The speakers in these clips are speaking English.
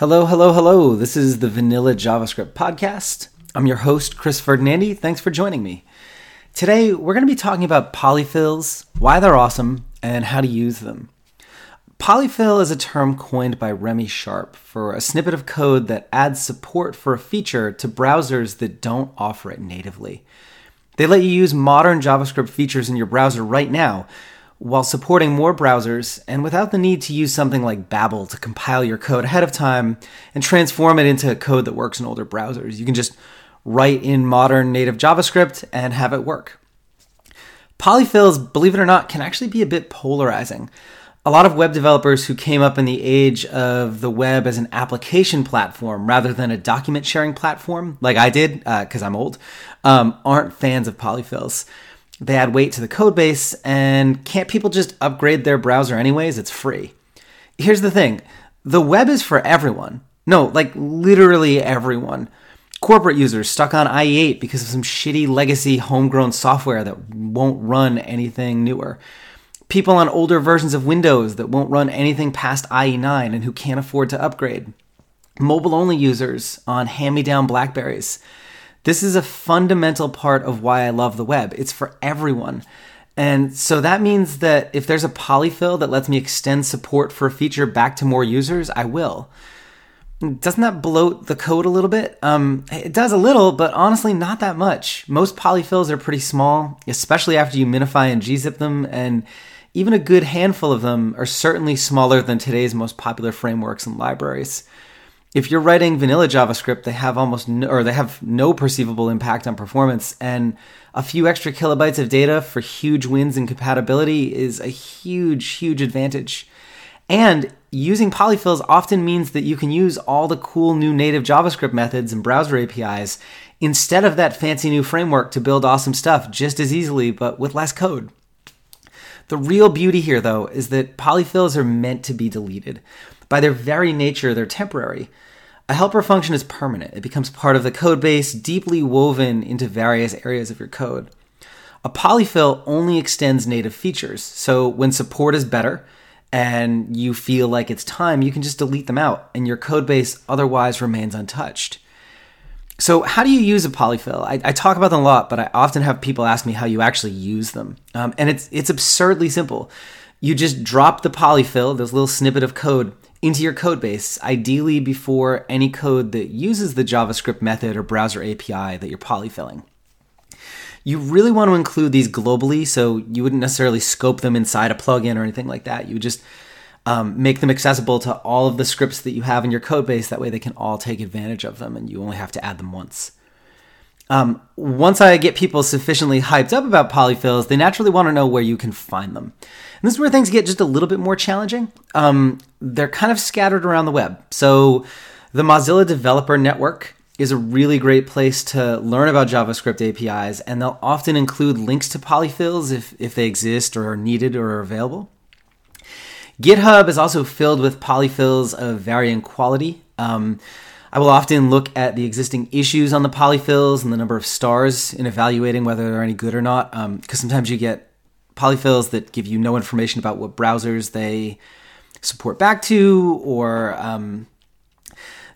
Hello, hello, hello. This is the Vanilla JavaScript podcast. I'm your host, Chris Ferdinandi. Thanks for joining me. Today, we're going to be talking about polyfills, why they're awesome, and how to use them. Polyfill is a term coined by Remy Sharp for a snippet of code that adds support for a feature to browsers that don't offer it natively. They let you use modern JavaScript features in your browser right now, while supporting more browsers and without the need to use something like Babel to compile your code ahead of time and transform it into code that works in older browsers. You can just write in modern native JavaScript and have it work. Polyfills, believe it or not, can actually be a bit polarizing. A lot of web developers who came up in the age of the web as an application platform rather than a document sharing platform, like I did, because uh, I'm old, um, aren't fans of polyfills. They add weight to the code base, and can't people just upgrade their browser anyways? It's free. Here's the thing the web is for everyone. No, like literally everyone. Corporate users stuck on IE8 because of some shitty legacy homegrown software that won't run anything newer. People on older versions of Windows that won't run anything past IE9 and who can't afford to upgrade. Mobile only users on hand me down Blackberries this is a fundamental part of why I love the web. It's for everyone. And so that means that if there's a polyfill that lets me extend support for a feature back to more users, I will. Doesn't that bloat the code a little bit? Um, it does a little, but honestly, not that much. Most polyfills are pretty small, especially after you minify and gzip them, and even a good handful of them are certainly smaller than today's most popular frameworks and libraries if you're writing vanilla JavaScript, they have almost no, or they have no perceivable impact on performance, and a few extra kilobytes of data for huge wins in compatibility is a huge, huge advantage. And using polyfills often means that you can use all the cool new native JavaScript methods and browser APIs instead of that fancy new framework to build awesome stuff just as easily, but with less code. The real beauty here, though, is that polyfills are meant to be deleted. By their very nature, they're temporary. A helper function is permanent. It becomes part of the code base, deeply woven into various areas of your code. A polyfill only extends native features, so when support is better and you feel like it's time, you can just delete them out, and your code base otherwise remains untouched. So, how do you use a polyfill? I, I, talk about them a lot, but I often have people ask me how you actually use them, um, and it's it's absurdly simple. You just drop the polyfill, this little snippet of code, into your code base, ideally before any code that uses the JavaScript method or browser API that you're polyfilling. You really want to include these globally, so you wouldn't necessarily scope them inside a plugin or anything like that. You would just um, make them accessible to all of the scripts that you have in your code base. That way, they can all take advantage of them, and you only have to add them once. Um, once I get people sufficiently hyped up about polyfills, they naturally want to know where you can find them. And this is where things get just a little bit more challenging. Um, they're kind of scattered around the web. So, the Mozilla Developer Network is a really great place to learn about JavaScript APIs, and they'll often include links to polyfills if, if they exist or are needed or are available. GitHub is also filled with polyfills of varying quality. Um, I will often look at the existing issues on the polyfills and the number of stars in evaluating whether they're any good or not. Because um, sometimes you get polyfills that give you no information about what browsers they support back to, or um,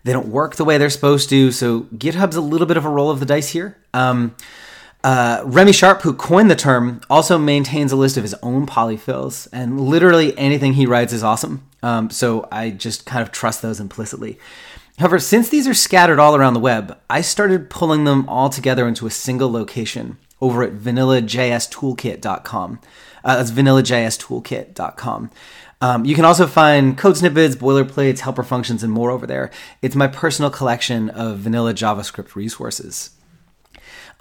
they don't work the way they're supposed to. So GitHub's a little bit of a roll of the dice here. Um, uh, Remy Sharp, who coined the term, also maintains a list of his own polyfills, and literally anything he writes is awesome. Um, so I just kind of trust those implicitly. However, since these are scattered all around the web, I started pulling them all together into a single location over at vanillajstoolkit.com. Uh, that's vanillajstoolkit.com. Um, you can also find code snippets, boilerplates, helper functions, and more over there. It's my personal collection of vanilla JavaScript resources.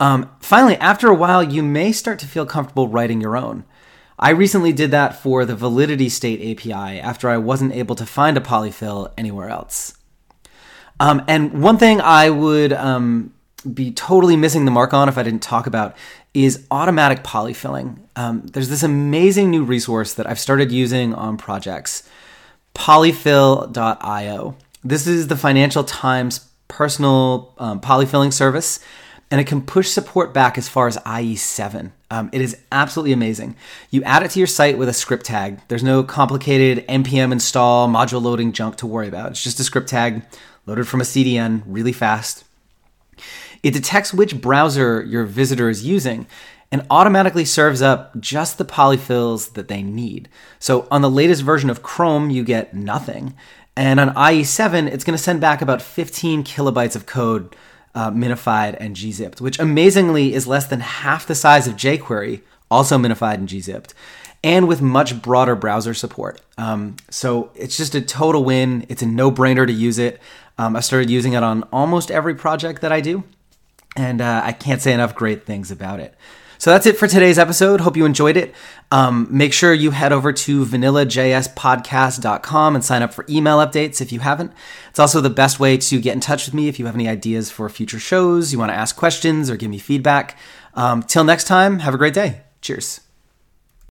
Um, finally, after a while, you may start to feel comfortable writing your own. I recently did that for the validity state API after I wasn't able to find a polyfill anywhere else. Um, and one thing I would um, be totally missing the mark on if I didn't talk about is automatic polyfilling. Um, there's this amazing new resource that I've started using on projects, polyfill.io. This is the Financial Times personal um, polyfilling service and it can push support back as far as IE7. Um, it is absolutely amazing. You add it to your site with a script tag. There's no complicated npm install module loading junk to worry about. It's just a script tag loaded from a CDN really fast. It detects which browser your visitor is using and automatically serves up just the polyfills that they need. So on the latest version of Chrome, you get nothing. And on IE7, it's going to send back about 15 kilobytes of code uh, minified and gzipped, which amazingly is less than half the size of jQuery, also minified and gzipped, and with much broader browser support. Um, so it's just a total win. It's a no brainer to use it. Um, I started using it on almost every project that I do, and uh, I can't say enough great things about it. So that's it for today's episode. Hope you enjoyed it. Um, make sure you head over to vanillajspodcast.com and sign up for email updates if you haven't. It's also the best way to get in touch with me if you have any ideas for future shows, you want to ask questions or give me feedback. Um, till next time, have a great day. Cheers.